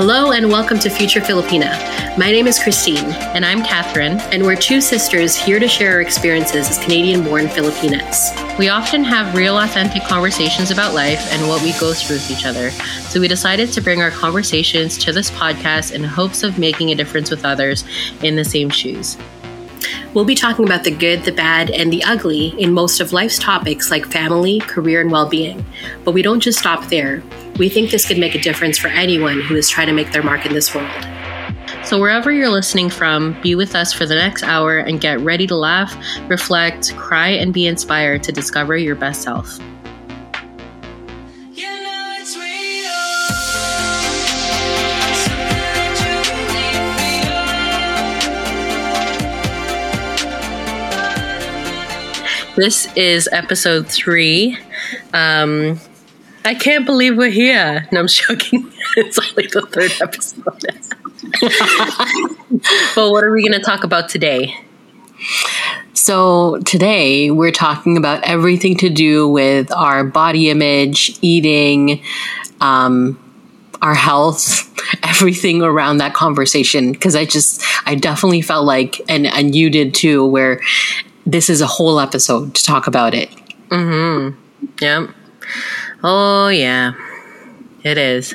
Hello and welcome to Future Filipina. My name is Christine. And I'm Catherine. And we're two sisters here to share our experiences as Canadian born Filipinas. We often have real, authentic conversations about life and what we go through with each other. So we decided to bring our conversations to this podcast in hopes of making a difference with others in the same shoes. We'll be talking about the good, the bad, and the ugly in most of life's topics like family, career, and well being. But we don't just stop there. We think this could make a difference for anyone who is trying to make their mark in this world. So, wherever you're listening from, be with us for the next hour and get ready to laugh, reflect, cry, and be inspired to discover your best self. This is episode three. Um, I can't believe we're here. No, I'm joking. it's only the third episode. but what are we going to talk about today? So, today we're talking about everything to do with our body image, eating, um, our health, everything around that conversation. Because I just, I definitely felt like, and, and you did too, where this is a whole episode to talk about it. Mm hmm. Yep. Oh, yeah. It is.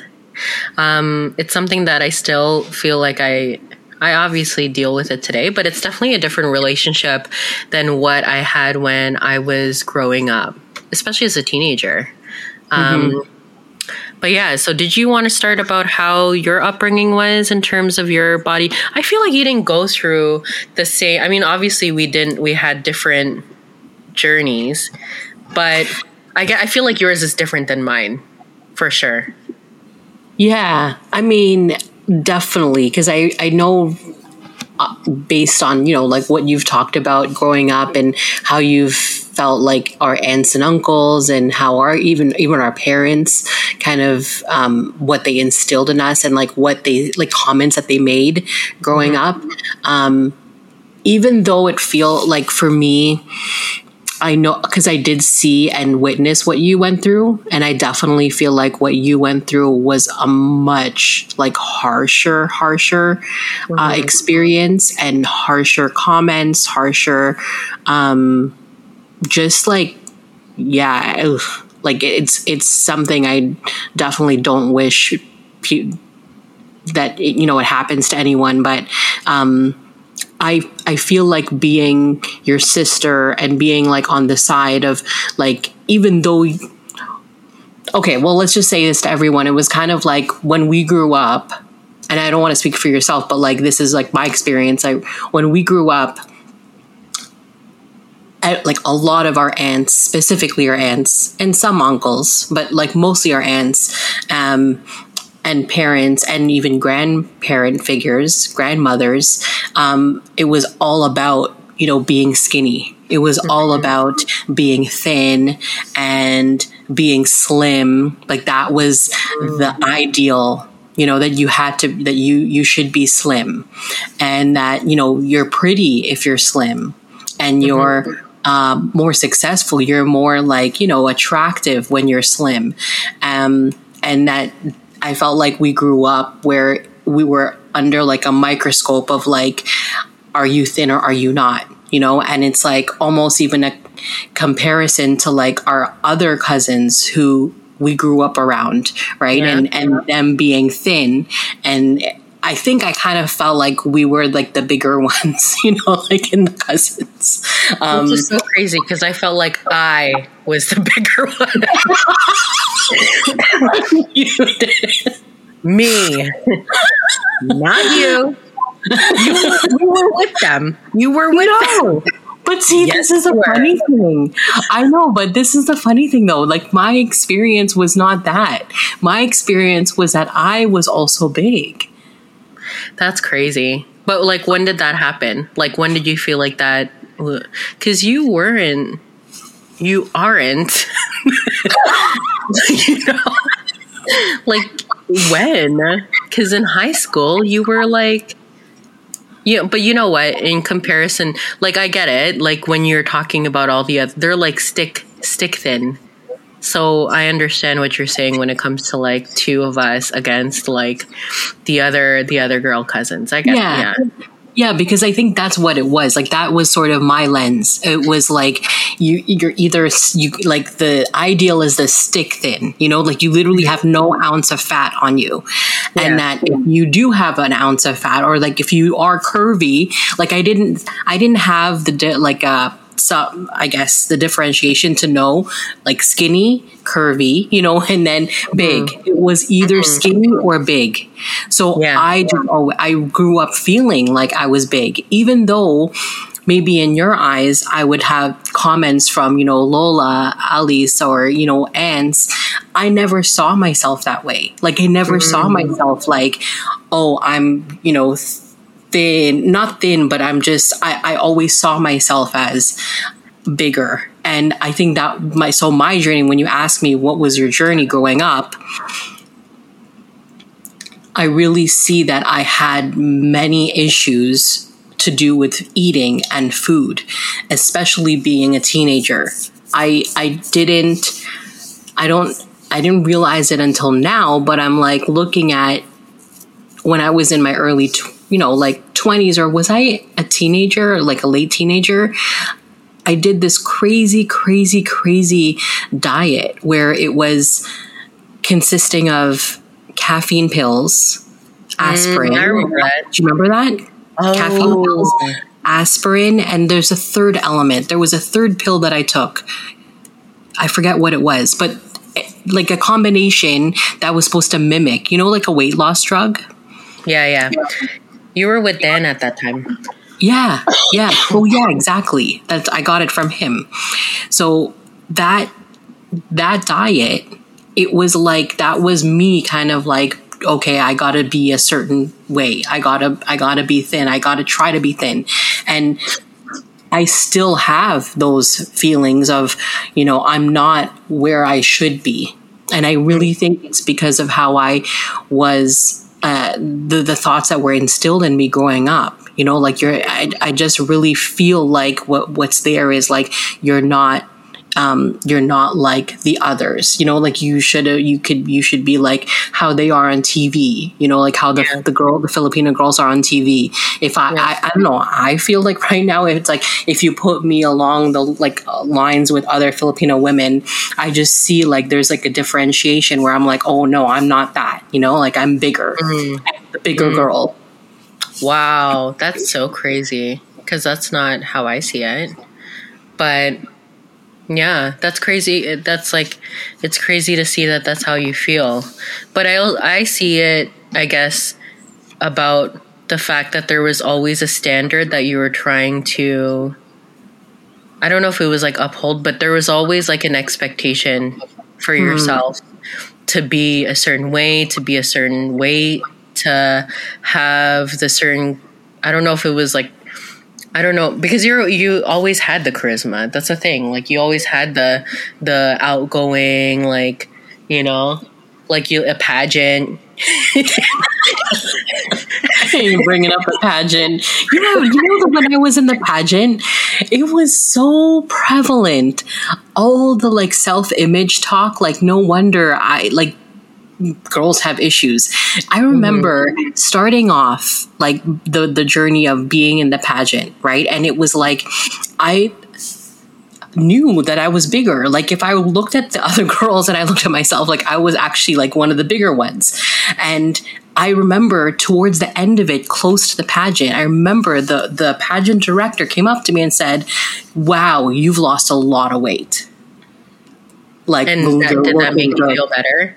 Um, it's something that I still feel like I I obviously deal with it today, but it's definitely a different relationship than what I had when I was growing up, especially as a teenager. Um, mm-hmm. But yeah, so did you want to start about how your upbringing was in terms of your body? I feel like you didn't go through the same. I mean, obviously we didn't. We had different journeys, but I get. I feel like yours is different than mine, for sure. Yeah, I mean, definitely, because I I know uh, based on you know like what you've talked about growing up and how you've felt like our aunts and uncles and how our even even our parents kind of um, what they instilled in us and like what they like comments that they made growing mm-hmm. up um, even though it feel like for me I know because I did see and witness what you went through, and I definitely feel like what you went through was a much like harsher, harsher uh, mm-hmm. uh, experience and harsher comments, harsher um, just like yeah ugh, like it's it's something i definitely don't wish that it, you know it happens to anyone but um I I feel like being your sister and being like on the side of like even though okay well let's just say this to everyone. It was kind of like when we grew up and I don't want to speak for yourself but like this is like my experience. I when we grew up like a lot of our aunts, specifically our aunts and some uncles, but like mostly our aunts, um, and parents and even grandparent figures, grandmothers, um, it was all about, you know, being skinny. It was mm-hmm. all about being thin and being slim. Like that was mm-hmm. the ideal you know that you had to that you you should be slim and that you know you're pretty if you're slim and mm-hmm. you're um, more successful. You're more like, you know, attractive when you're slim. Um, and that I felt like we grew up where we were under like a microscope of like, are you thin or are you not? You know, and it's like almost even a comparison to like our other cousins who we grew up around, right? Yeah. And and them being thin and I think I kind of felt like we were like the bigger ones, you know, like in the cousins. Um, Which is so crazy because I felt like I was the bigger one. you did. Me, not you. you. You were with them. You were with no. them. But see, yes, this is a funny thing. I know, but this is the funny thing though. Like my experience was not that. My experience was that I was also big. That's crazy. But like, when did that happen? Like, when did you feel like that? Because you weren't, you aren't. you know, like when? Because in high school, you were like. Yeah, but you know what? In comparison, like I get it. Like when you're talking about all the other, they're like stick stick thin So I understand what you're saying when it comes to like two of us against like the other the other girl cousins. I guess yeah. yeah. Yeah, because I think that's what it was. Like that was sort of my lens. It was like you you're either you like the ideal is the stick thin, you know, like you literally have no ounce of fat on you. Yeah. And that if you do have an ounce of fat or like if you are curvy, like I didn't I didn't have the like uh some I guess the differentiation to know like skinny, curvy, you know, and then big. Mm-hmm. It was either mm-hmm. skinny or big. So yeah. I just oh, I grew up feeling like I was big, even though maybe in your eyes I would have comments from, you know, Lola, Alice, or, you know, aunts. I never saw myself that way. Like I never mm-hmm. saw myself like, oh, I'm, you know, thin, not thin, but I'm just, I, I always saw myself as bigger. And I think that my, so my journey, when you ask me what was your journey growing up, I really see that I had many issues to do with eating and food, especially being a teenager. I, I didn't, I don't, I didn't realize it until now, but I'm like looking at when I was in my early you know, like 20s, or was I a teenager, like a late teenager? I did this crazy, crazy, crazy diet where it was consisting of caffeine pills, aspirin. Mm, remember Do you remember that? Oh. Caffeine pills, aspirin, and there's a third element. There was a third pill that I took. I forget what it was, but eh, like a combination that was supposed to mimic, you know, like a weight loss drug. Yeah, yeah. You were with Dan at that time. Yeah, yeah. Oh, yeah, exactly. That I got it from him. So that that diet, it was like that was me kind of like okay, I got to be a certain way. I got to I got to be thin. I got to try to be thin. And I still have those feelings of, you know, I'm not where I should be. And I really think it's because of how I was uh, the the thoughts that were instilled in me growing up. You know, like you're, I, I just really feel like what what's there is like you're not um, you're not like the others. You know, like you should you could you should be like how they are on TV. You know, like how the yeah. the girl the Filipino girls are on TV. If I, yeah. I, I don't know, I feel like right now it's like if you put me along the like uh, lines with other Filipino women, I just see like there's like a differentiation where I'm like, oh no, I'm not that. You know, like I'm bigger, mm. the bigger mm. girl. Wow, that's so crazy because that's not how I see it. But yeah, that's crazy. That's like it's crazy to see that that's how you feel. But I I see it, I guess, about the fact that there was always a standard that you were trying to I don't know if it was like uphold, but there was always like an expectation for hmm. yourself to be a certain way, to be a certain weight, to have the certain I don't know if it was like I don't know because you're you always had the charisma. That's the thing. Like you always had the the outgoing, like you know, like you a pageant. you bringing up a pageant. You know, you know when I was in the pageant, it was so prevalent. All the like self image talk. Like no wonder I like girls have issues. I remember mm-hmm. starting off like the the journey of being in the pageant, right? And it was like I knew that I was bigger. Like if I looked at the other girls and I looked at myself, like I was actually like one of the bigger ones. And I remember towards the end of it, close to the pageant, I remember the the pageant director came up to me and said, "Wow, you've lost a lot of weight." Like, and that, did that make you feel better?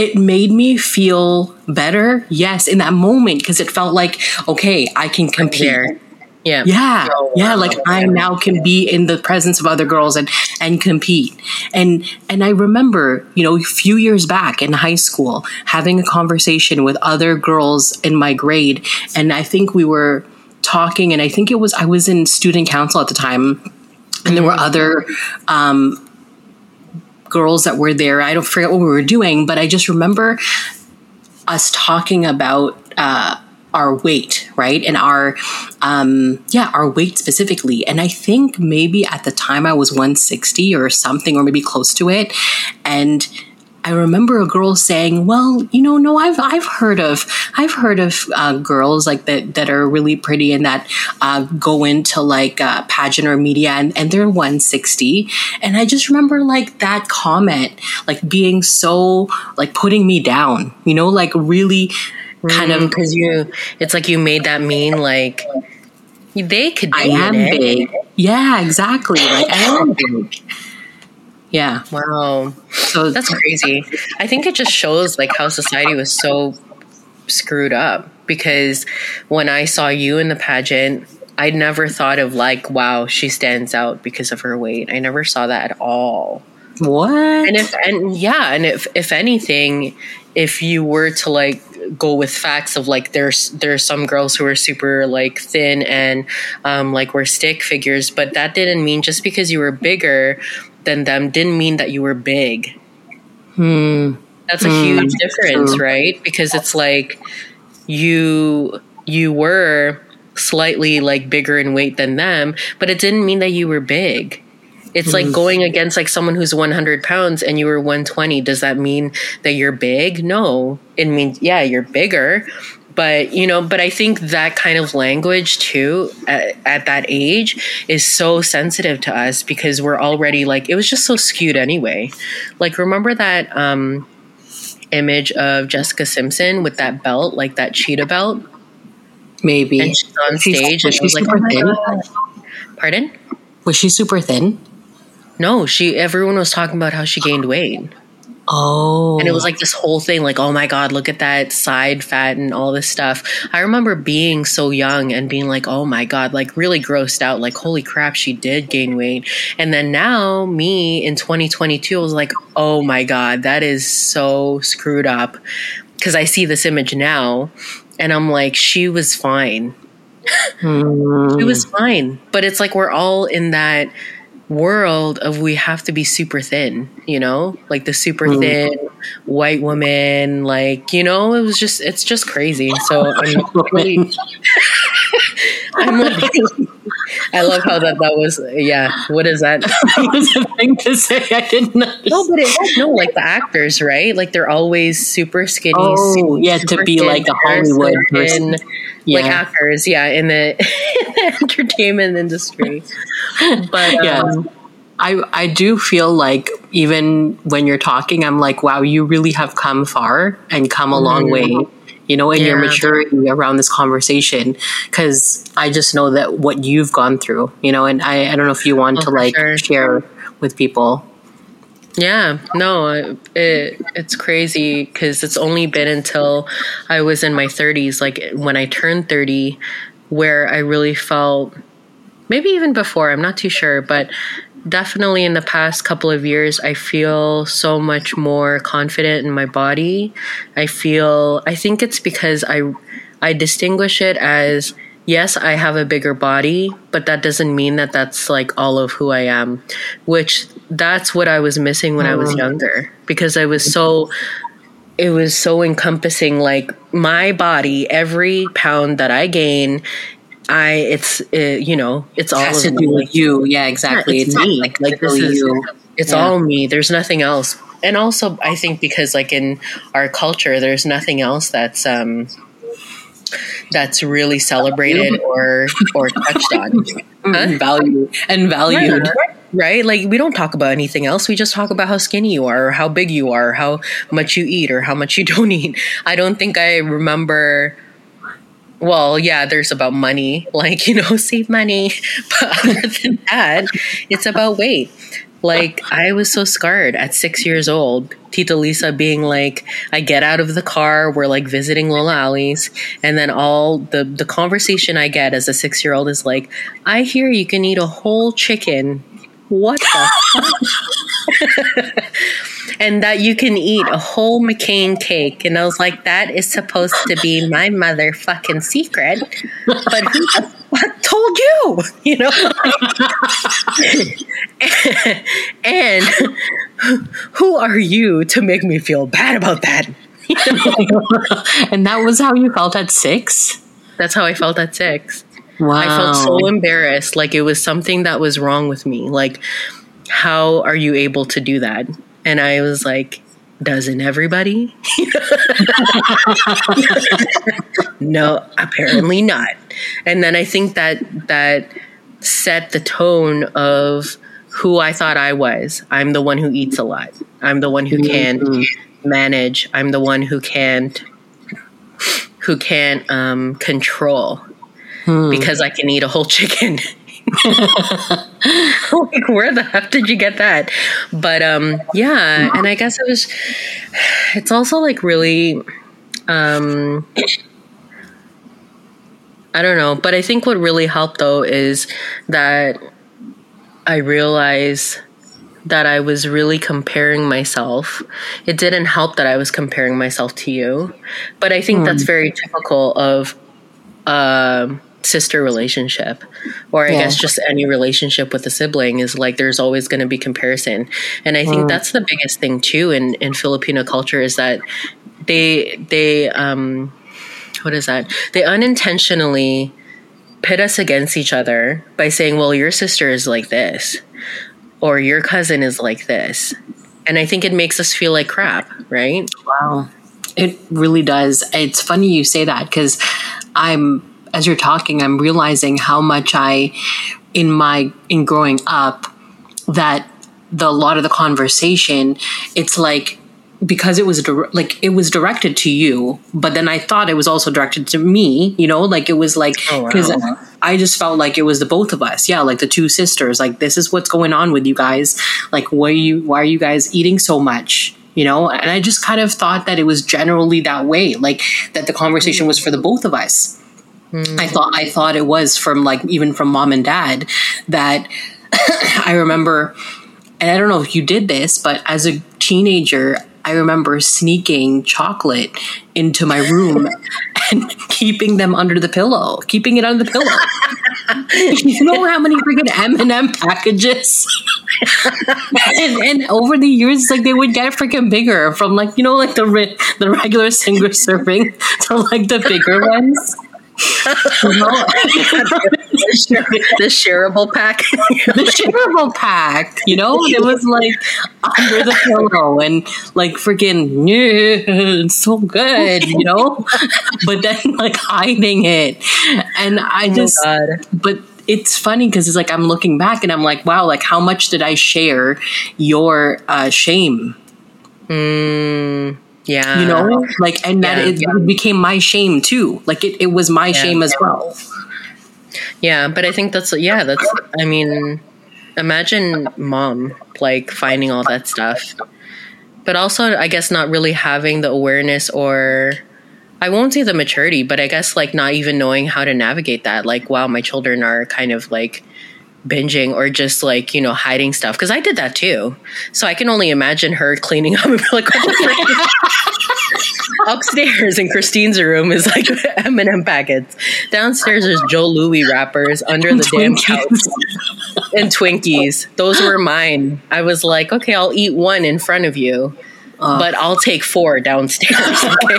It made me feel better. Yes, in that moment because it felt like okay, I can compete. Yeah. Yeah. Yeah. Like I now can be in the presence of other girls and, and compete. And, and I remember, you know, a few years back in high school having a conversation with other girls in my grade. And I think we were talking and I think it was, I was in student council at the time and there were mm-hmm. other, um, girls that were there. I don't forget what we were doing, but I just remember us talking about uh, our weight, right? And our, um, yeah, our weight specifically. And I think maybe at the time I was 160 or something, or maybe close to it. And I remember a girl saying, "Well, you know, no, I've I've heard of I've heard of uh, girls like that that are really pretty and that uh, go into like uh, pageant or media and, and they're 160." And I just remember like that comment, like being so like putting me down, you know, like really kind of because you it's like you made that mean like they could I am it. big. Yeah, exactly. Like I am big. Yeah. Wow. So that's crazy. I think it just shows like how society was so screwed up because when I saw you in the pageant, I never thought of like, wow, she stands out because of her weight. I never saw that at all. What? And if and yeah, and if if anything, if you were to like go with facts of like there's there's some girls who are super like thin and um like were stick figures, but that didn't mean just because you were bigger than them didn't mean that you were big. Hmm. That's a hmm. huge difference, True. right? Because it's like you you were slightly like bigger in weight than them, but it didn't mean that you were big. It's like hmm. going against like someone who's 100 pounds and you were 120. Does that mean that you're big? No. It means, yeah, you're bigger, but you know but i think that kind of language too at, at, that age is so sensitive to us because we're already like it was just so skewed anyway. Like remember that um image of jessica simpson with that belt like that cheetah belt? Maybe. And she's on stage she's, and she's like oh thin? pardon? Was she super thin? No she everyone was talking about how she gained weight Oh. And it was like this whole thing, like, oh my God, look at that side fat and all this stuff. I remember being so young and being like, oh my God, like really grossed out, like, holy crap, she did gain weight. And then now, me in 2022, I was like, oh my God, that is so screwed up. Because I see this image now and I'm like, she was fine. Mm. she was fine. But it's like we're all in that world of we have to be super thin, you know, like the super mm. thin white woman, like you know, it was just it's just crazy. So I'm really, I'm like, I love how that that was. Yeah, what is that? that was a thing to say. I didn't know. No, but it no, like the actors, right? Like they're always super skinny. Oh, super, yeah, to be like a Hollywood person. Yeah. Like actors, yeah, in the, in the entertainment industry. But yeah. Um, I, I do feel like even when you're talking, I'm like, wow, you really have come far and come a long mm-hmm. way, you know, in yeah. your maturity around this conversation. Cause I just know that what you've gone through, you know, and I, I don't know if you want oh, to like sure. share with people. Yeah, no, it, it's crazy because it's only been until I was in my 30s, like when I turned 30, where I really felt maybe even before, I'm not too sure, but definitely in the past couple of years i feel so much more confident in my body i feel i think it's because i i distinguish it as yes i have a bigger body but that doesn't mean that that's like all of who i am which that's what i was missing when i was mm. younger because i was so it was so encompassing like my body every pound that i gain I it's uh, you know it's all has to do with you. Yeah, exactly. Yeah, it's, it's, me. Like, like this is you. It's yeah. all me. There's nothing else. And also, I think because like in our culture, there's nothing else that's um that's really celebrated or or touched on. Huh? valued and valued. Yeah, right? Like we don't talk about anything else. We just talk about how skinny you are, or how big you are, or how much you eat, or how much you don't eat. I don't think I remember well, yeah, there's about money, like, you know, save money. But other than that, it's about weight. Like, I was so scarred at six years old. Tita Lisa being like, I get out of the car, we're like visiting Lola Ali's, and then all the, the conversation I get as a six year old is like, I hear you can eat a whole chicken. What the and that you can eat a whole McCain cake. And I was like, that is supposed to be my motherfucking secret. But who the fuck told you? You know? and who are you to make me feel bad about that? and that was how you felt at six? That's how I felt at six. Wow. I felt so embarrassed. Like it was something that was wrong with me. Like, how are you able to do that? And I was like, doesn't everybody? no, apparently not. And then I think that that set the tone of who I thought I was. I'm the one who eats a lot. I'm the one who can't manage. I'm the one who can't who can't um, control because I can eat a whole chicken. like where the heck did you get that? But um yeah, and I guess it was it's also like really um I don't know, but I think what really helped though is that I realized that I was really comparing myself. It didn't help that I was comparing myself to you, but I think that's very typical of a sister relationship, or I Yeah. guess just any relationship with a sibling is like there's always going to be comparison, and I think that's the biggest thing too in in Filipino culture is that they they um what is that they unintentionally pit us against each other by saying, well, your sister is like this, or your cousin is like this. And I think it makes us feel like crap, right? Wow. It really does. It's funny you say that because I'm, as you're talking, I'm realizing how much I, in my, in growing up, that the, a lot of the conversation, it's like, because it was like it was directed to you, but then I thought it was also directed to me. You know, like it was like Oh, wow. because I just felt like it was the both of us. Yeah, like the two sisters. Like this is what's going on with you guys. Like why are you why are you guys eating so much? You know, and I just kind of thought that it was generally that way. Like that the conversation was for the both of us. I thought I thought it was from like even from mom and dad that I remember and I don't know if you did this, but as a teenager, I remember sneaking chocolate into my room and keeping them under the pillow, keeping it under the pillow. you know how many freaking M and M packages? and, and over the years, like they would get freaking bigger from like you know like the re- the regular single serving to like the bigger ones. The shareable pack. the shareable pack, you know? It was like under the pillow and like freaking, yeah, it's so good, you know? but then like hiding it. And I just, God. but it's funny because it's like I'm looking back and I'm like, wow, like how much did I share your uh, shame? Mm, yeah. You know, like, and that it, yeah. became my shame too. Like it, it was my shame as well. Yeah, but I think that's yeah, that's I mean, imagine mom like finding all that stuff. But also I guess not really having the awareness or I won't say the maturity, but I guess like not even knowing how to navigate that. Like, wow, my children are kind of like binging or just like, you know, hiding stuff. Cause I did that too. So I can only imagine her cleaning up and be like, what the? Upstairs in Christine's room is like M&M packets. Downstairs there's Joe Louis wrappers under the damn couch and Twinkies. Those were mine. I was like, okay, I'll eat one in front of you, but I'll take four downstairs. Okay?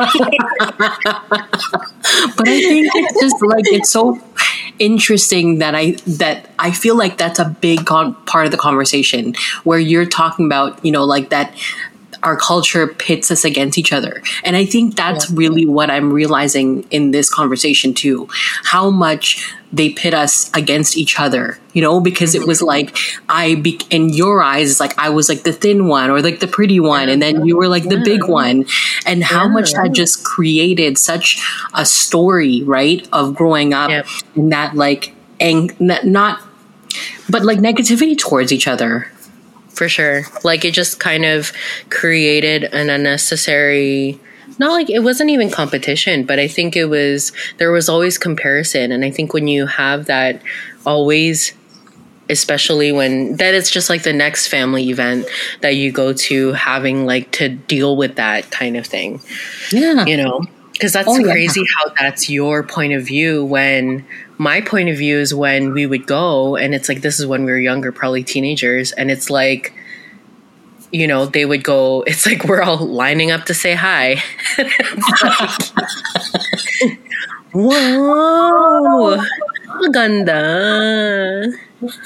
but I think it's just like it's so interesting that I that I feel like that's a big con- part of the conversation where you're talking about you know like that our culture pits us against each other. And I think that's really what I'm realizing in this conversation too. How much they pit us against each other you know because it mm-hmm. was like I be in your eyes it's like I was like the thin one or like the pretty one and then you were like the big mm. one. And how much that just created such a story right of growing up Yep. in that like ang- not, not but like negativity towards each other. For sure. Like it just kind of created an unnecessary not like it wasn't even competition, but I think it was there was always comparison. And I think when you have that always especially when that it's just like the next family event that you go to having like to deal with that kind of thing. Yeah. You know? Because that's Oh, yeah. crazy how that's your point of view when my point of view is when we would go and it's like this is when we were younger probably teenagers and it's like you know, they would go, it's like we're all lining up to say hi. Whoa, ganda.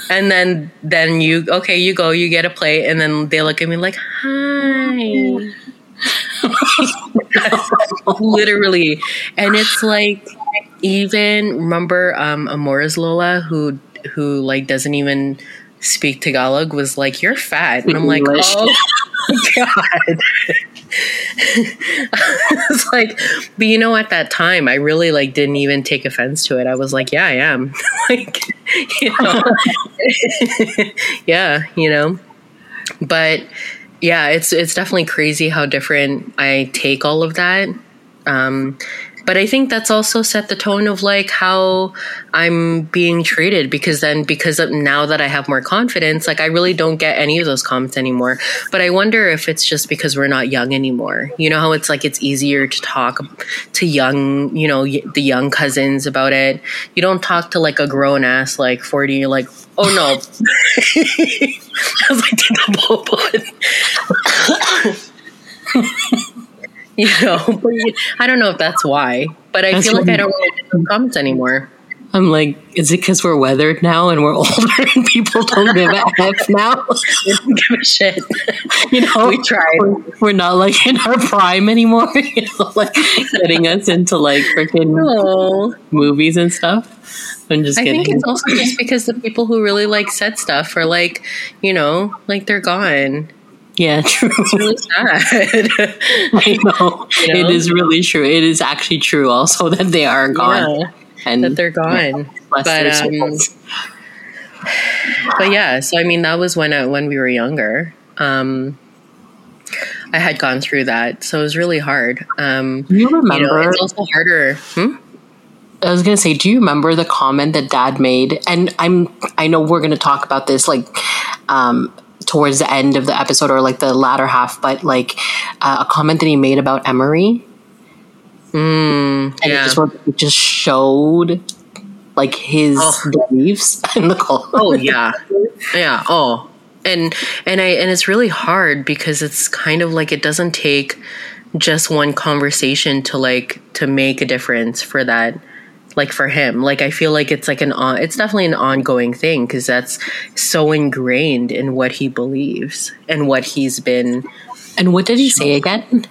And then, then you, okay, you go, you get a plate, and then they look at me like, hi. Literally. And it's like, even remember um Amora's Lola who who like doesn't even speak Tagalog was like, You're fat. And I'm like, Oh God. it's like, but you know, at that time, I really like didn't even take offense to it. I was like, yeah, I am. like, you know, yeah, you know, but yeah, it's it's definitely crazy how different I take all of that. Um, but I think that's also set the tone of like how I'm being treated because then because of now that I have more confidence, like I really don't get any of those comments anymore. But I wonder if it's just because we're not young anymore. You know how it's like it's easier to talk to young, you know, the young cousins about it. You don't talk to like a grown ass like 40 like oh no. I was like the you know i don't know if that's why but i that's feel like i don't want to do comments anymore. I'm like is it because we're weathered now and we're older and people don't give a f now? Don't give a shit. You know we tried. we're, we're, not like in our prime anymore you know like getting us into like freaking no. movies and stuff. I'm just I think it's also just because the people who really like said stuff are like, you know, like they're gone. Yeah, true. It's really sad. I know. You know. It is really true. It is actually true also that they are gone. Yeah, and that they're gone. Yeah, but um, but yeah, so I mean that was when uh, when we were younger. Um, I had gone through that, so it was really hard. Um, you remember? You know, it's also harder. Hmm? I was gonna say, do you remember the comment that Dad made? And I'm, I know we're gonna talk about this like um, towards the end of the episode or like the latter half, but like uh, a comment that he made about Emery. Mm, and yeah. it, just, it just showed like his oh. beliefs in the cult. Oh yeah, yeah. Oh, and and I and it's really hard because it's kind of like it doesn't take just one conversation to like to make a difference for that like for him. Like i feel like it's like an on it's definitely an ongoing thing because that's so ingrained in what he believes and what he's been and what did he say again?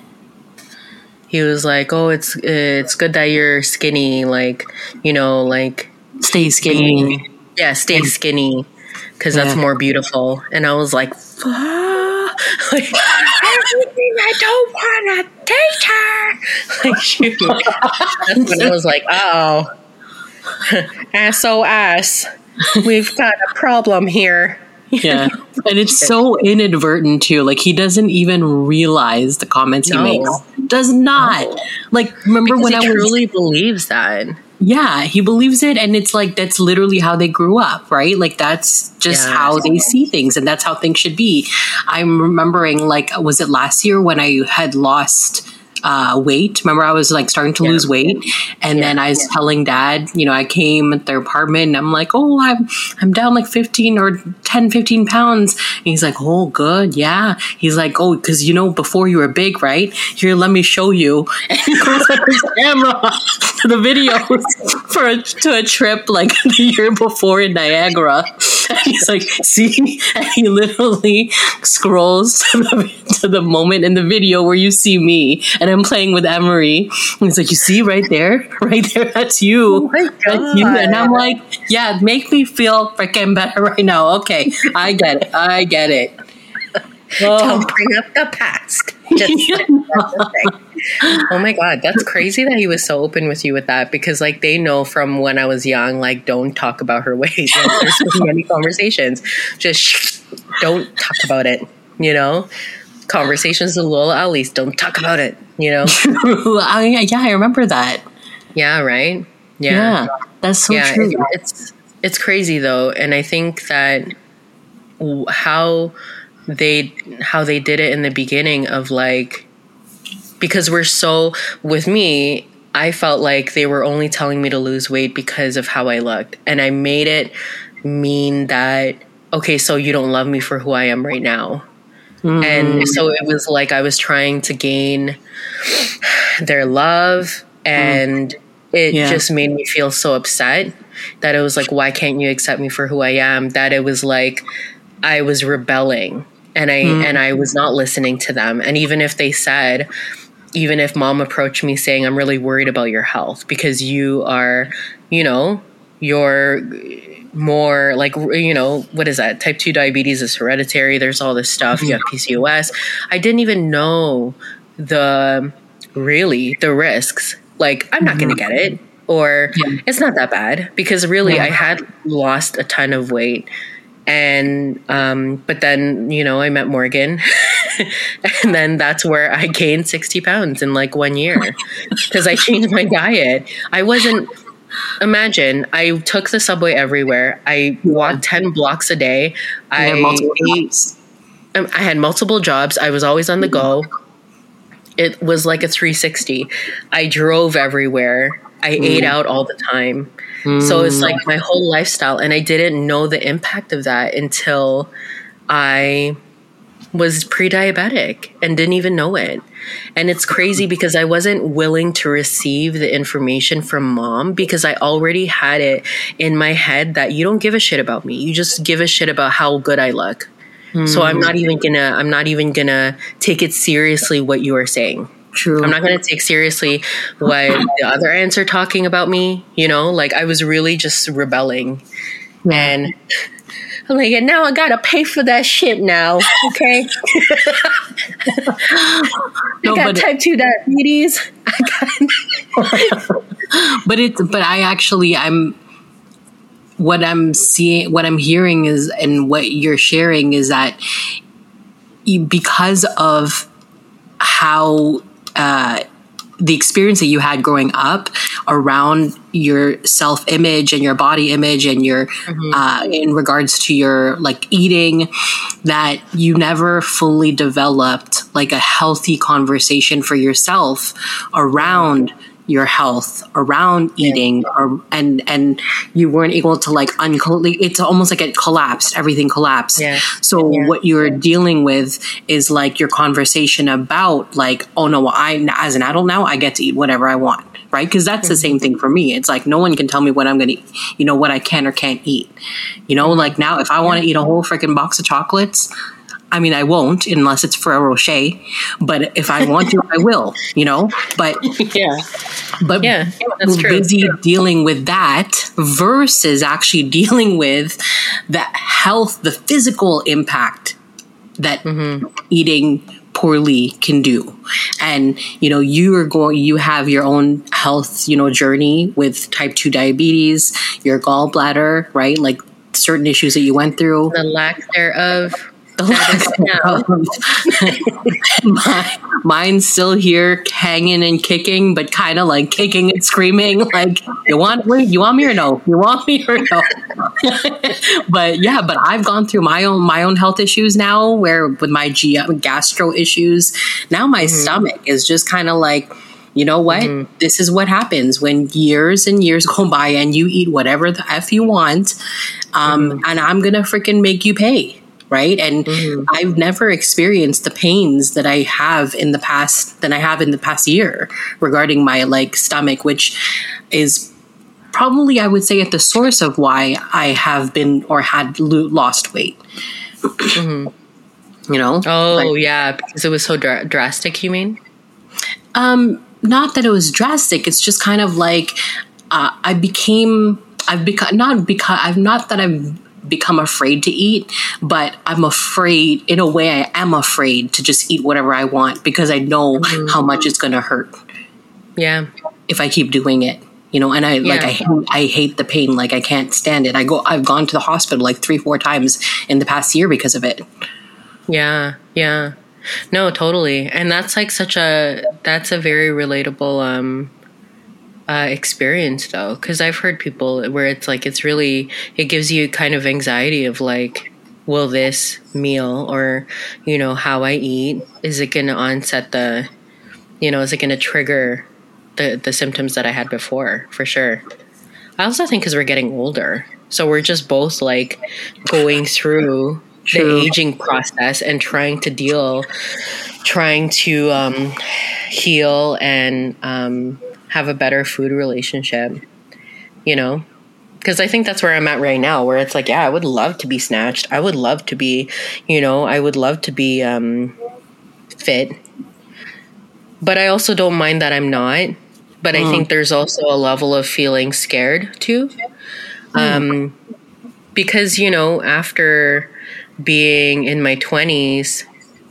He was like oh it's it's good that you're skinny like you know like stay skinny. Yeah stay skinny because yeah. that's more beautiful. And i was like like I don't want to date her. Like shoot, that's when I was like, uh oh, SOS, we've got a problem here. yeah, and it's so inadvertent too. Like he doesn't even realize the comments no. he makes. Does not. No. Like remember because when he I truly believes that. Yeah, he believes it, and it's like that's literally how they grew up, right? Like that's just yeah, how they see things, and that's how things should be. I'm remembering, like, was it last year when I had lost uh, weight. Remember, I was like starting to yeah. lose weight, and yeah. then I was yeah. telling dad, you know, I came at their apartment, and I'm like, oh, I'm I'm down like 15 or 10, 15 pounds. And he's like, oh, good, yeah. He's like, oh, because you know, before you were big, right? Here, let me show you. And he goes with his camera to the videos for a, to a trip like the year before in Niagara. And he's like, see, and he literally scrolls to the, to the moment in the video where you see me, and I'm playing with Emery. And he's like, you see right there, right there, that's you. Oh that's you. And I'm like, yeah, make me feel freaking better right now. Okay, I get it. I get it. Oh. Don't bring up the past. Just oh my god, that's crazy that he was so open with you with that because like they know from when I was young, like don't talk about her weight. Like, there's so many conversations. Just don't talk about it. You know, conversations with Lola at least don't talk about it. You know. I, yeah, I remember that. Yeah. Right. Yeah. yeah that's so yeah, true. It, it's it's crazy though, and I think that how they how they did it in the beginning of like because we're so with me I felt like they were only telling me to lose weight because of how I looked and I made it mean that okay so you don't love me for who I am right now And mm. so it was like I was trying to gain their love and it Yeah. just made me feel so upset that it was like why can't you accept me for who I am? That it was like I was rebelling and I mm. and I was not listening to them. And even if they said even if mom approached me saying I'm really worried about your health because you are you know you're more like you know what is that? Type 2 diabetes is hereditary. There's all this stuff. You have PCOS I didn't even know the really the risks. Like i'm not going to get it or it's not that bad because really i had lost a ton of weight. And um but then you know i met morgan. And then that's where i gained 60 pounds in like one year because i changed my diet. I wasn't imagine i took the subway everywhere i walked 10 blocks a day i Yeah, multiple ate jobs. um, I had multiple jobs. I was always on the go. It was like a 360. I drove everywhere. I ate out all the time. So it's like my whole lifestyle. And I didn't know the impact of that until I was pre diabetic and didn't even know it. And it's crazy because I wasn't willing to receive the information from mom because I already had it in my head that you don't give a shit about me. You just give a shit about how good I look. So I'm not even gonna I'm not even gonna take it seriously what you are saying. True. I'm not gonna take seriously what the other aunts are talking about me, you know? Like I was really just rebelling. And I'm like, and now I gotta pay for that shit now. Okay. I got type two diabetes. I got but it's but I actually I'm what I'm seeing what I'm hearing is and what you're sharing is that because of how uh, the experience that you had growing up around your self image and your body image and your uh, in regards to your like eating that you never fully developed like a healthy conversation for yourself around your health around eating or and and you weren't able to like uncol- it's almost like it collapsed everything collapsed. Yeah. so Yeah. what you're dealing with is like your conversation about like oh no i as an adult now i get to eat whatever i want right because that's the same thing for me it's like no one can tell me what i'm gonna you know what i can or can't eat you know like now if i want to eat a whole freaking box of chocolates I mean, I won't unless it's Ferrero Rocher, but if I want to, I will, you know. But yeah. but Yeah, that's we're true. dealing with that versus actually dealing with the health, the physical impact that Mm-hmm. eating poorly can do. And you know, you are going you have your own health, you know, journey with type 2 diabetes, your gallbladder, right? Like certain issues that you went through. The lack thereof. The That is My, mine's still here, hanging and kicking, but kind of like kicking and screaming. Like, you want me? You want me or no? You want me or no? but yeah, but I've gone through my own my own health issues now, where with my G- gastro issues, now my stomach is just kind of like. You know what? This is what happens when years and years go by and you eat whatever the F you want. Um, And I'm going to freaking make you pay right? And I've never experienced the pains that I have in the past than I have in the past year regarding my like stomach, which is probably I would say at the source of why I have been or had lo- lost weight. You know, Oh Like, yeah, because it was so dra- drastic. You mean? um, not that it was drastic. It's just kind of like uh, I became. I've become not because I've not that I've become afraid to eat, but I'm afraid in a way. I am afraid to just eat whatever I want because I know how much it's going to hurt Yeah. if I keep doing it. You know, and I like I hate, I hate the pain. Like I can't stand it. I go. I've gone to the hospital like three, four times in the past year because of it. Yeah, yeah. No, totally. And that's like such a that's a very relatable um uh experience though cuz I've heard people where it's like it's really it gives you kind of anxiety of like will this meal or you know how I eat is it going to onset the you know is it going to trigger the the symptoms that I had before for sure. I also think cuz we're getting older. So we're just both like going through the aging process and trying to deal, trying to um, heal and um, have a better food relationship. You know, because I think that's where I'm at right now, where it's like, yeah, I would love to be snatched. I would love to be, you know, I would love to be um, fit. But I also don't mind that I'm not. But mm. I think there's also a level of feeling scared too. Mm. Um, because, you know, after being in my 20s,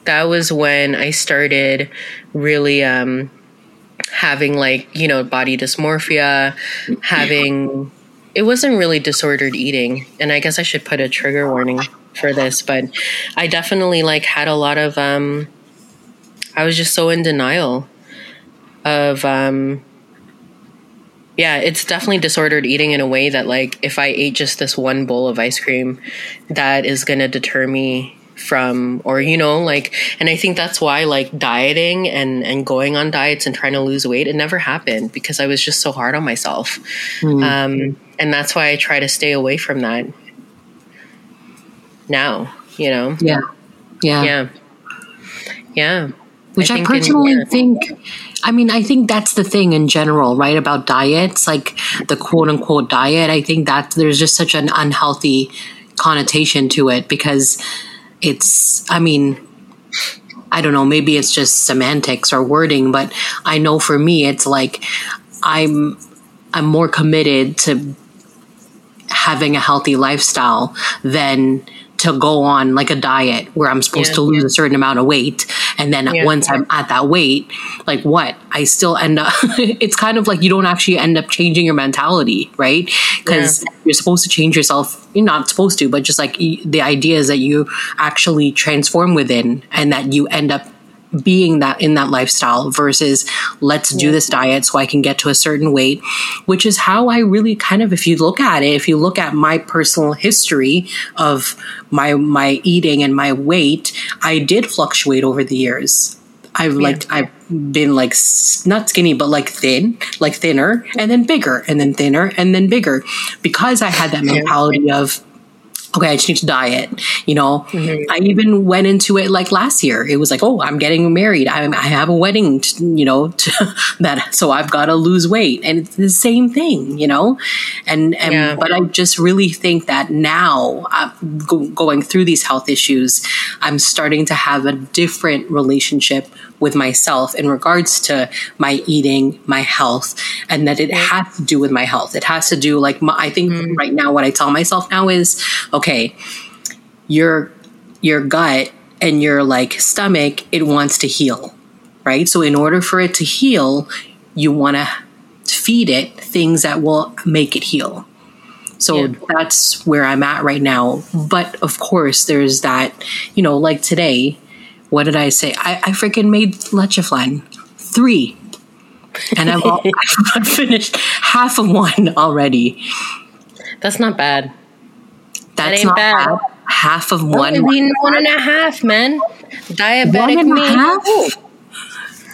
that was when I started really um, having like, you know, body dysmorphia, having it wasn't really disordered eating. And i guess i should put a trigger warning for this but i definitely like had a lot of um i was just so in denial of um yeah, it's definitely disordered eating in a way that like if I ate just this one bowl of ice cream, that is gonna deter me from or you know like and i think that's why like dieting and and going on diets and trying to lose weight it never happened because i was just so hard on myself mm. um and that's why i try to stay away from that now you know yeah yeah yeah yeah which I, I personally in, think, I mean, I think that's the thing in general, right? About diets, like the quote unquote diet. I think that there's just such an unhealthy connotation to it because it's, I mean, I don't know, maybe it's just semantics or wording, but I know for me, it's like I'm, I'm more committed to having a healthy lifestyle than to go on like a diet where I'm supposed yeah, to lose yeah. a certain amount of weight. And then yeah, once I'm at that weight, like what? I still end up, it's kind of like you don't actually end up changing your mentality, right? Because you're supposed to change yourself. You're not supposed to, but just like the idea is that you actually transform within and that you end up being that in that lifestyle versus let's do this diet so I can get to a certain weight, which is how I really kind of, if you look at it, if you look at my personal history of my, my eating and my weight, I did fluctuate over the years. I've yeah. like I've been like not skinny but like thin, like thinner, and then bigger, and then thinner, and then bigger, because I had that mentality of okay, I just need to diet. You know, mm-hmm. I even went into it like last year. It was like, oh, I'm getting married. I, I have a wedding, to, you know, to, that so I've got to lose weight, and it's the same thing, you know. And and yeah. but I just really think that now, uh, go, going through these health issues, I'm starting to have a different relationship with myself in regards to my eating, my health, and that it has to do with my health. It has to do like my, I think mm. right now what I tell myself now is okay, your your gut and your like stomach it wants to heal, right? So in order for it to heal, you want to feed it things that will make it heal. So yeah. that's where I'm at right now. But of course, there's that, you know, like today, what did I say? I, I freaking made leche flan. Three. And I've, all, I've finished half of one already. That's not bad. That's that not bad. bad. Half of one. I mean, one and a half, man. Diabetic one. Half?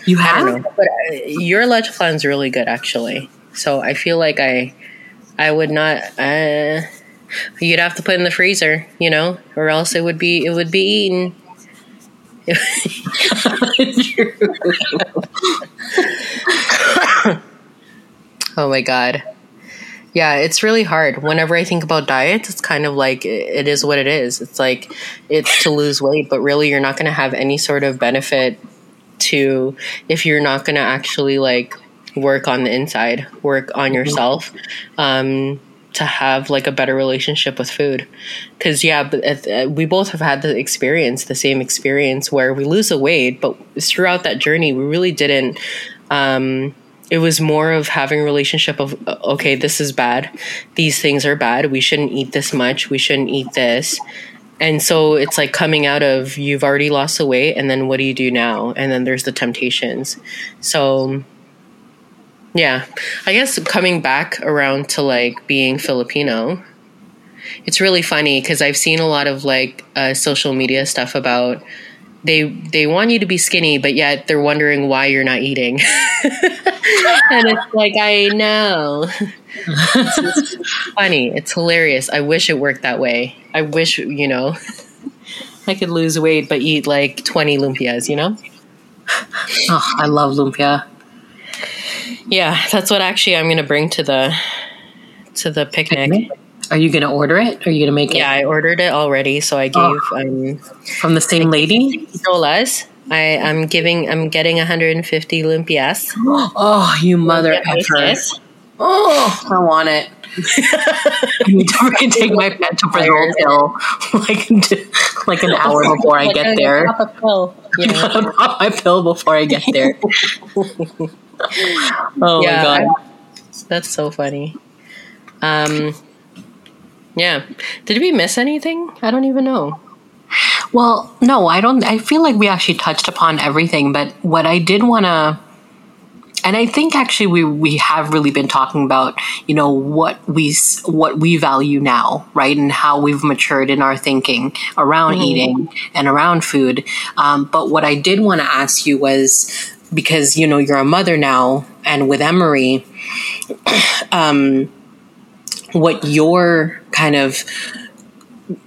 You have? but uh, your leche flan's really good, actually. So I feel like I, I would not. Uh, you'd have to put in the freezer, you know, or else it would be it would be eaten. oh my god. Yeah, it's really hard. Whenever I think about diets, it's kind of like it is what it is. It's like it's to lose weight, but really you're not going to have any sort of benefit to if you're not going to actually like work on the inside, work on yourself. Um, to have like a better relationship with food. Because yeah uh, we both have had the experience the same experience where we lose a weight but throughout that journey we really didn't um, it was more of having a relationship of uh, okay this is bad. These things are bad. We shouldn't eat this much. We shouldn't eat this. And so it's like coming out of you've already lost the weight and then what do you do now? And then there's the temptations. So yeah. I guess coming back around to like being Filipino, it's really funny because I've seen a lot of like uh, social media stuff about they they want you to be skinny, but yet they're wondering why you're not eating. and it's like I know. it's, funny. It's hilarious. I wish it worked that way. I wish you know. I could lose weight but eat like 20 lumpias, you know? Oh, I love lumpia. Yeah, that's what actually I'm going to bring to the to the picnic. Are you going to order it? Are you going to make it? Yeah, I ordered it already, so I gave Oh. um From the same lady? dollars. I I'm giving I'm getting 150 lumpias. Oh, you mother effer. Oh, I want it. I need to freaking take my pantoprazole pill like, like an hour before I get there. Pop a pill. Yeah. Pop my pill before I get there. Oh Yeah, my god. That's so funny. Um yeah. Did we miss anything? I don't even know. Well, no, I don't. I feel like we actually touched upon everything, but what I did want to, and I think actually we we have really been talking about, you know, what we what we value now, right, and how we've matured in our thinking around eating and around food. Um, but what I did want to ask you was because you know you're a mother now, and with Emery, um, what your kind of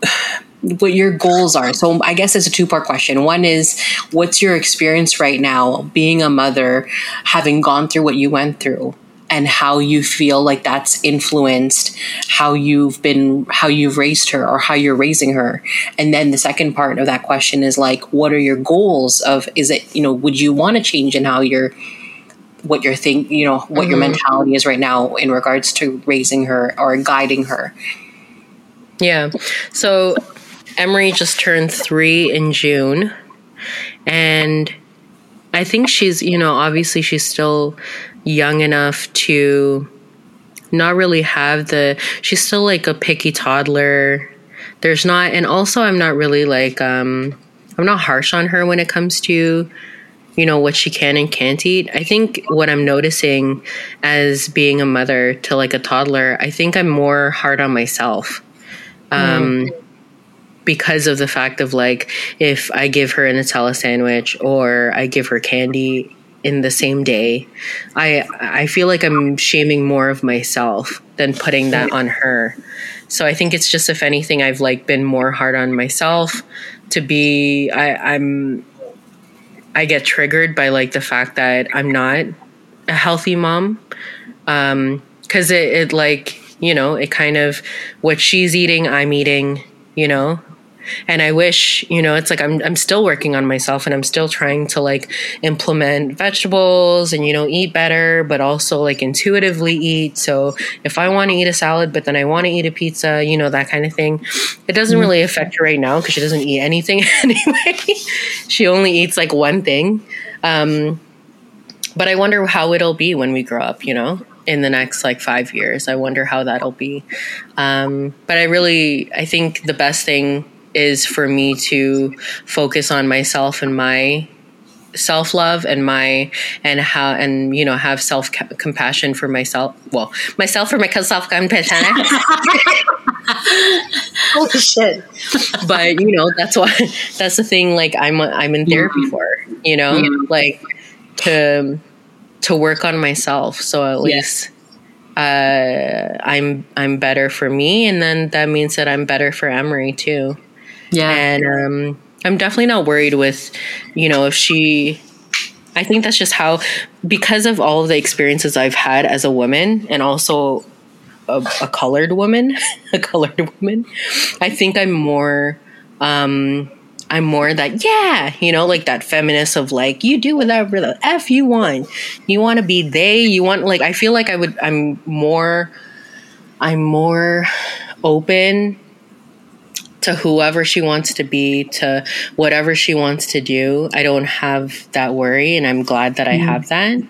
what your goals are. So I guess it's a two part question. One is what's your experience right now being a mother, having gone through what you went through? And how you feel like that's influenced how you've been, how you've raised her, or how you're raising her. And then the second part of that question is like, what are your goals? Of is it, you know, would you want to change in how you're, what you're think, you know, what your mm-hmm. mentality is right now in regards to raising her or guiding her? Yeah. So Emery just turned three in June. And I think she's, you know, obviously she's still young enough to not really have the, she's still like a picky toddler. There's not, and also I'm not really like, um, I'm not harsh on her when it comes to, you know, what she can and can't eat. I think what I'm noticing as being a mother to like a toddler, I think I'm more hard on myself um, because of the fact of like if I give her a Nutella sandwich or I give her candy in the same day, I I feel like I'm shaming more of myself than putting that on her. So I think it's just if anything, I've like been more hard on myself to be. I, I'm I get triggered by like the fact that I'm not a healthy mom um, because it, it like you know it kind of what she's eating i'm eating you know and i wish you know it's like i'm i'm still working on myself and i'm still trying to like implement vegetables and you know eat better but also like intuitively eat so if i want to eat a salad but then i want to eat a pizza you know that kind of thing it doesn't really affect her right now because she doesn't eat anything anyway she only eats like one thing um but I wonder how it'll be when we grow up, you know, in the next like five years. I wonder how that'll be. Um, but I really, I think the best thing is for me to focus on myself and my self love and my and how and you know have self compassion for myself. Well, myself for my self compassion. Holy shit! But you know that's why that's the thing. Like I'm I'm in therapy for you know like to to work on myself. So at least uh, I'm I'm better for me, and then that means that I'm better for Emery too. Yeah. And um, I'm definitely not worried with, you know, if she. I think that's just how, because of all of the experiences I've had as a woman, and also a, a colored woman, a colored woman. I think I'm more. Um, I'm more that yeah, you know, like that feminist of like you do whatever the f you want. You want to be they. You want like I feel like I would. I'm more. I'm more open to whoever she wants to be, to whatever she wants to do. I don't have that worry, and I'm glad that I mm-hmm. have that.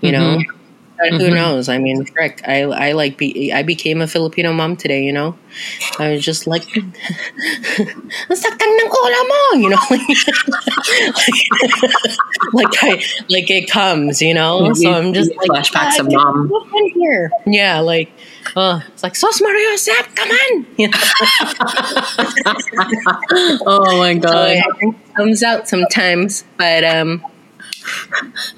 You know, mm-hmm. But who knows? I mean, frick, I I like be I became a Filipino mom today. You know, I was just like, "Ang ng ulo mo," you know, like I like it comes, you know. So I'm just like flashbacks of "Ah, mom. here. Yeah, like. Uh, it's like Susmaryosep, come on! You know? Oh my So god. yeah, it comes out sometimes, but um,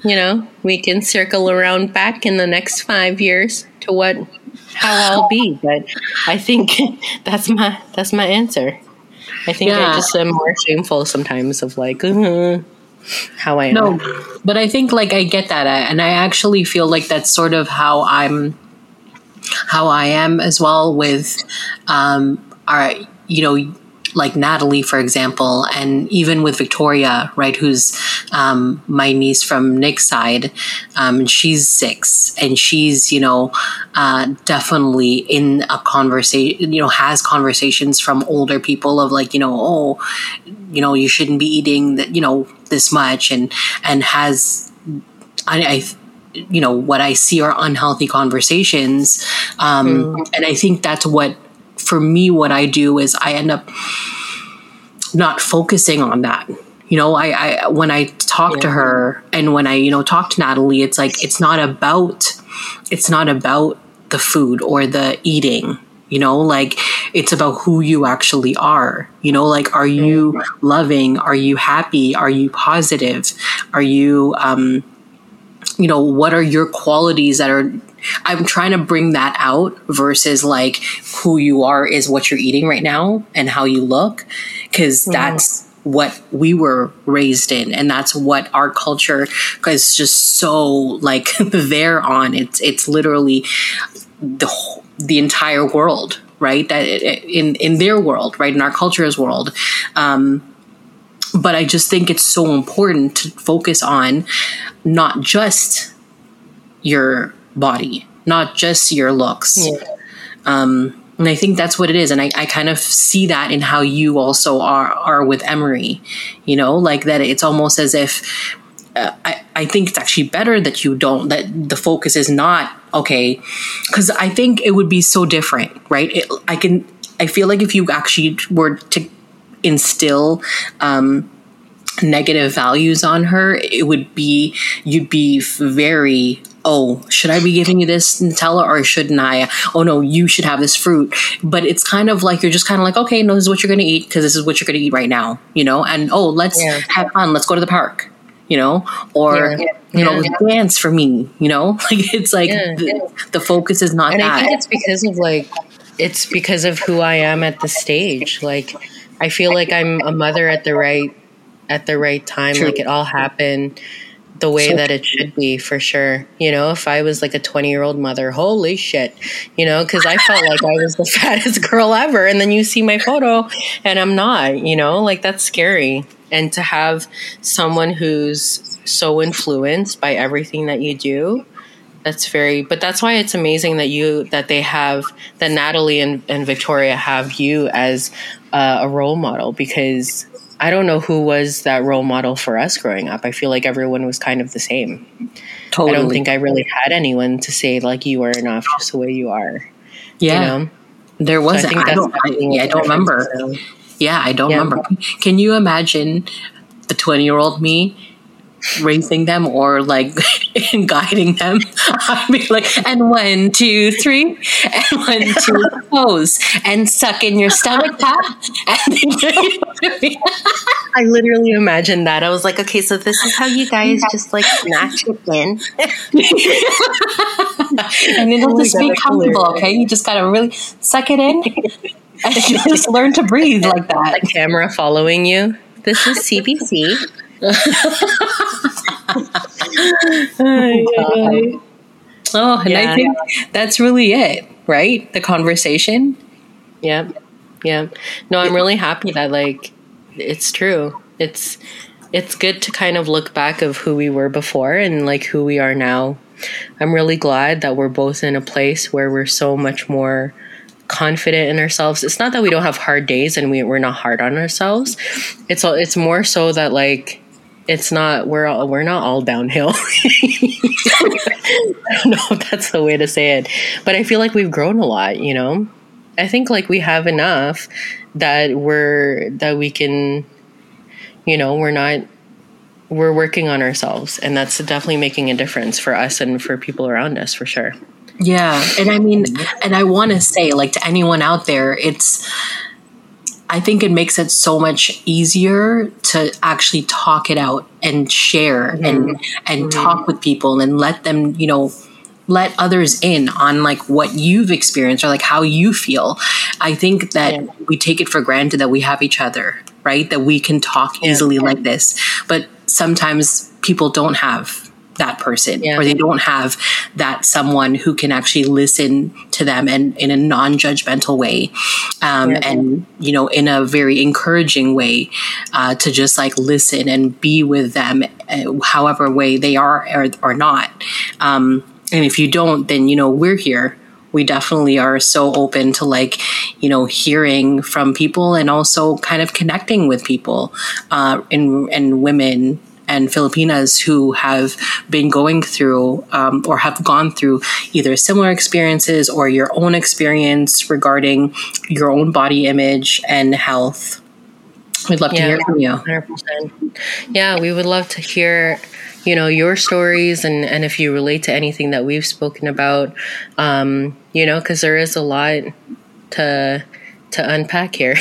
you know, we can circle around back in the next five years to what how I'll be. But I think that's my that's my answer. I think Yeah. I just am more shameful sometimes of like uh, how I am. No, but I think like I get that, and I actually feel like that's sort of how I'm, how I am as well with, um, our you know, like Natalie, for example, and even with Victoria, right, who's um, my niece from Nick's side, um, she's six, and she's you know, uh, definitely in a conversation, you know, has conversations from older people of like you know, oh, you know you shouldn't be eating that you know this much and and has I, I you know what I see are unhealthy conversations um and I think that's what for me what I do is I end up not focusing on that. You know I, I when I talk to her and when I you know talk to Natalie it's like it's not about it's not about the food or the eating you know? Like it's about who you actually are. You know like are you loving? Are you happy? Are you positive? Are you um you know what are your qualities that are i'm trying to bring that out versus like who you are is what you're eating right now and how you look because that's what we were raised in and that's what our culture is just so like there on. It's it's literally the whole, the entire world right? That in in their world right? In our culture's world. Um but i just think it's so important to focus on not just your body not just your looks um and I think that's what it is. And I, I kind of see that in how you also are, are with Emery, you know, like that it's almost as if uh, I, I think it's actually better that you don't, that the focus is not, okay, because I think it would be so different, right? It, I can, I feel like if you actually were to instill, um, negative values on her, it would be, you'd be very, oh, should I be giving you this Nutella or shouldn't I? Oh no, you should have this fruit. But it's kind of like, you're just kind of like, okay, no, this is what you're going to eat because this is what you're going to eat right now, you know? And oh, let's Yeah. have fun. Let's go to the park, you know? Or, Yeah. you know, Yeah. dance for me, you know? Like it's like the, the focus is not and that. I think it's because of like it's because of who I am at the stage. Like I feel like I'm a mother at the right at the right time. True. Like it all happened the way So that it should be for sure. You know, if I was like a 20 year old mother, holy shit, you know, because I felt like I was the fattest girl ever. And then you see my photo and I'm not, you know, like that's scary. And to have someone who's so influenced by everything that you do, that's very but that's why it's amazing that you that they have that natalie and, and victoria have you as uh, a role model because i don't know who was that role model for us growing up i feel like everyone was kind of the same totally. i don't think i really had anyone to say like you are enough just the way you are yeah. you know There wasn't. I, don't. I, yeah, I don't remember. Yeah, I don't Yeah. remember. Can you imagine the twenty-year-old me raising them or like guiding them? I'd be like, and one, two, three, and one, two, pose, and suck in your stomach, and i literally imagined that i was like okay so this is how you guys just like snatch it in and it'll Oh just God, be comfortable. hilarious. Okay, you just gotta really suck it in, and just learn to breathe like that. the camera following you this is cbc Oh, oh, oh, and I think that's really it, right? The conversation. Yeah. Yeah. No, I'm really happy that like it's true. It's it's good to kind of look back of who we were before and like who we are now. I'm really glad that we're both in a place where we're so much more confident in ourselves. It's not that we don't have hard days and we we're not hard on ourselves. It's all it's more so that like it's not we're all we're not all downhill. I don't know if that's the way to say it. But I feel like we've grown a lot, you know? I think like we have enough that we're that we can you know, we're not we're working on ourselves and that's definitely making a difference for us and for people around us for sure. Yeah, and I mean, and I want to say, like to anyone out there, it's. I think it makes it so much easier to actually talk it out and share mm-hmm. and and mm-hmm. talk with people and let them, you know, let others in on like what you've experienced or like how you feel. I think that yeah. we take it for granted that we have each other, right? That we can talk yeah. easily like this. But sometimes people don't have that person yeah. or they don't have that someone who can actually listen to them and in a non-judgmental way um, yeah. and you know in a very encouraging way uh, to just like listen and be with them uh, however way they are or, or not um, and if you don't then you know we're here we definitely are so open to like you know hearing from people and also kind of connecting with people uh, and and women and Filipinas who have been going through um, or have gone through either similar experiences or your own experience regarding your own body image and health. We'd love yeah, to hear from you. 100%. Yeah, we would love to hear you know your stories and and if you relate to anything that we've spoken about um you know because there is a lot to to unpack here.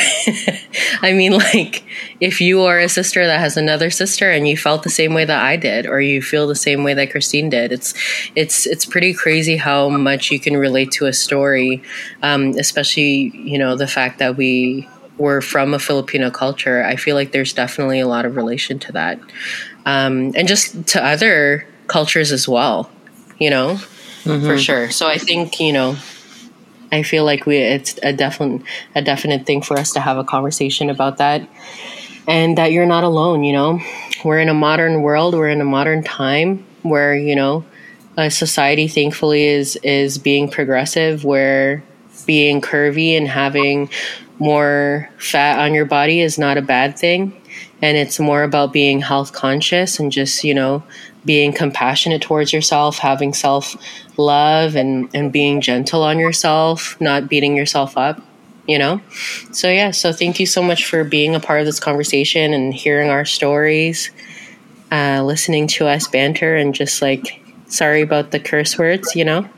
I mean, like, if you are a sister that has another sister and you felt the same way that I did, or you feel the same way that Christine did, it's it's it's pretty crazy how much you can relate to a story, um, especially you know the fact that we were from a Filipino culture. I feel like there's definitely a lot of relation to that, um, and just to other cultures as well. You know, mm-hmm. for sure. So I think you know I feel like we it's a definite a definite thing for us to have a conversation about that and that you're not alone, you know. We're in a modern world, we're in a modern time where, you know, a society thankfully is is being progressive where being curvy and having more fat on your body is not a bad thing and it's more about being health conscious and just, you know, being compassionate towards yourself, having self love and, and being gentle on yourself, not beating yourself up, you know? So, yeah, so thank you so much for being a part of this conversation and hearing our stories, uh, listening to us banter, and just like, sorry about the curse words, you know?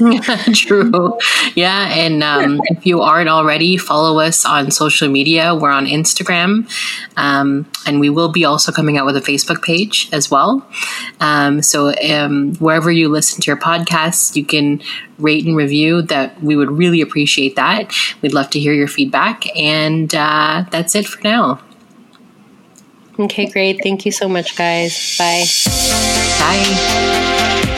True. Yeah. And um, if you aren't already, follow us on social media. We're on Instagram. Um, and we will be also coming out with a Facebook page as well. Um, so um, wherever you listen to your podcasts, you can rate and review that. We would really appreciate that. We'd love to hear your feedback. And uh, that's it for now. Okay, great. Thank you so much, guys. Bye. Bye.